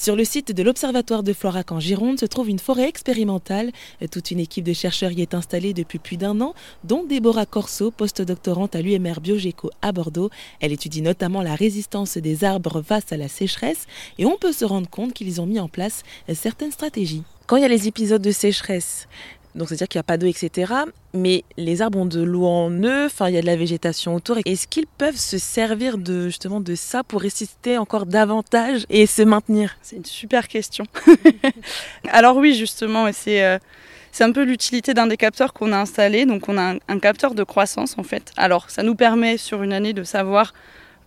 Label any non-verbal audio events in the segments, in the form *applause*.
Sur le site de l'Observatoire de Florac en Gironde se trouve une forêt expérimentale. Toute une équipe de chercheurs y est installée depuis plus d'un an, dont Déborah Corso, postdoctorante à l'UMR Biogéco à Bordeaux. Elle étudie notamment la résistance des arbres face à la sécheresse et on peut se rendre compte qu'ils ont mis en place certaines stratégies. Quand il y a les épisodes de sécheresse, donc c'est-à-dire qu'il n'y a pas d'eau, etc. Mais les arbres ont de l'eau en eux, enfin il y a de la végétation autour. Est-ce qu'ils peuvent se servir de justement de ça pour résister encore davantage et se maintenir? C'est une super question. *laughs* Alors oui, justement, c'est euh, c'est un peu l'utilité d'un des capteurs qu'on a installé. Donc on a un, capteur de croissance en fait. Alors ça nous permet sur une année de savoir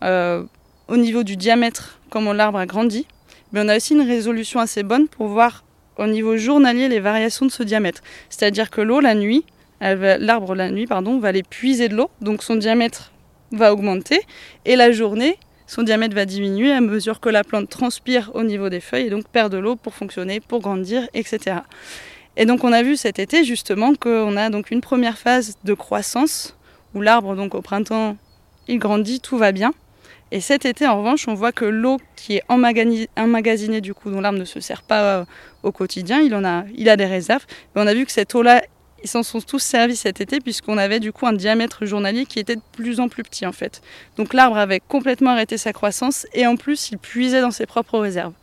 euh, au niveau du diamètre comment l'arbre a grandi. Mais on a aussi une résolution assez bonne pour voir au niveau journalier les variations de ce diamètre. C'est-à-dire que l'eau, la nuit, l'arbre la nuit, pardon, va aller puiser de l'eau, donc son diamètre va augmenter, et la journée, son diamètre va diminuer à mesure que la plante transpire au niveau des feuilles et donc perd de l'eau pour fonctionner, pour grandir, etc. Et donc on a vu cet été justement qu'on a donc une première phase de croissance où l'arbre donc au printemps il grandit, tout va bien. Et cet été, en revanche, on voit que l'eau qui est emmagasinée, du coup, dont l'arbre ne se sert pas euh, au quotidien, il, en a, il a des réserves. Mais on a vu que cette eau-là, ils s'en sont tous servis cet été puisqu'on avait du coup un diamètre journalier qui était de plus en plus petit en fait. Donc l'arbre avait complètement arrêté sa croissance et en plus il puisait dans ses propres réserves.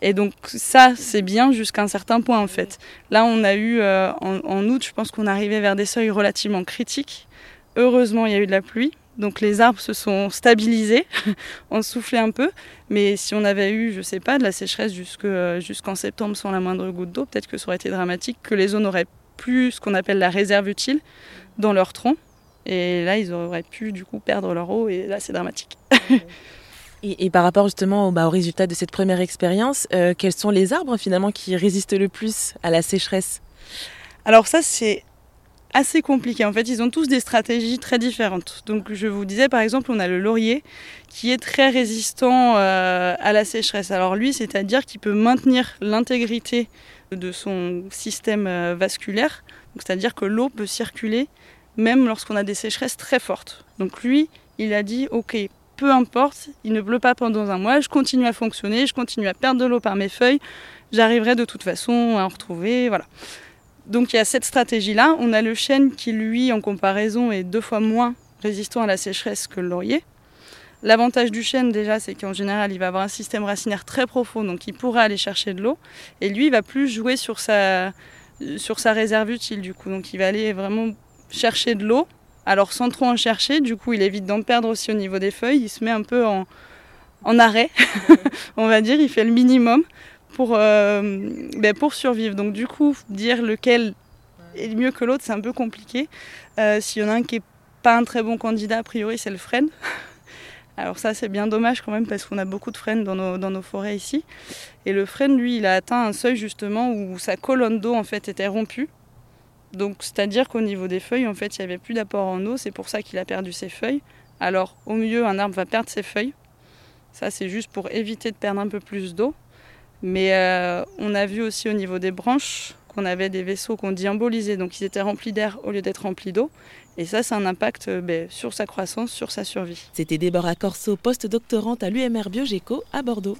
Et donc ça c'est bien jusqu'à un certain point en fait. Là on a eu euh, en, en, août je pense qu'on arrivait vers des seuils relativement critiques. Heureusement il y a eu de la pluie donc les arbres se sont stabilisés, *laughs* ont soufflé un peu. Mais si on avait eu, je sais pas, de la sécheresse euh, jusqu'en septembre sans la moindre goutte d'eau, peut-être que ça aurait été dramatique, que les zones n'auraient plus ce qu'on appelle la réserve utile dans leur tronc. Et là, ils auraient pu du coup perdre leur eau et là, c'est dramatique. *laughs* et, par rapport justement au, bah, au, résultat de cette première expérience, euh, quels sont les arbres finalement qui résistent le plus à la sécheresse? Alors ça, c'est assez compliqué. En fait, ils ont tous des stratégies très différentes. Donc, je vous disais, par exemple, on a le laurier qui est très résistant euh, à la sécheresse. Alors, lui, c'est-à-dire qu'il peut maintenir l'intégrité de son système euh, vasculaire. C'est-à-dire que l'eau peut circuler même lorsqu'on a des sécheresses très fortes. Donc, lui, il a dit, OK, peu importe, il ne pleut pas pendant un mois, je continue à fonctionner, je continue à perdre de l'eau par mes feuilles, j'arriverai de toute façon à en retrouver, voilà. Donc il y a cette stratégie-là. On a le chêne qui, lui, en comparaison, est deux fois moins résistant à la sécheresse que le laurier. L'avantage du chêne, déjà, c'est qu'en général, il va avoir un système racinaire très profond, donc il pourra aller chercher de l'eau. Et lui, il va plus jouer sur sa, réserve utile, du coup. Donc il va aller vraiment chercher de l'eau. Alors sans trop en chercher, du coup, il évite d'en perdre aussi au niveau des feuilles. Il se met un peu en arrêt, *laughs* on va dire. Il fait le minimum pour, euh, ben pour survivre. Donc du coup, dire lequel est mieux que l'autre, c'est un peu compliqué. Euh, S'il y en a un qui n'est pas un très bon candidat, a priori, c'est le frêne. *laughs* Alors ça, c'est bien dommage quand même parce qu'on a beaucoup de frênes dans nos, dans nos, forêts ici. Et le frêne, lui, il a atteint un seuil justement où sa colonne d'eau en fait était rompue. Donc c'est-à-dire qu'au niveau des feuilles, en fait, il n'y avait plus d'apport en eau. C'est pour ça qu'il a perdu ses feuilles. Alors au mieux, un arbre va perdre ses feuilles. Ça, c'est juste pour éviter de perdre un peu plus d'eau. Mais euh, on a vu aussi au niveau des branches qu'on avait des vaisseaux qu'on dit embolisés, donc ils étaient remplis d'air au lieu d'être remplis d'eau. Et ça, c'est un impact euh, ben, sur sa croissance, sur sa survie. C'était Déborah Corso, post-doctorante à l'UMR Biogéco à Bordeaux.